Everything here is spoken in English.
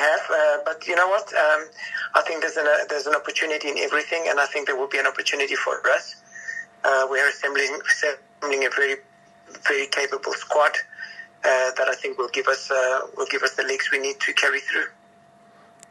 have. Uh, but you know what? Um, I think there's an uh, there's an opportunity in everything, and I think there will be an opportunity for us. Uh, we are assembling assembling a very very capable squad uh, that I think will give us uh, will give us the legs we need to carry through.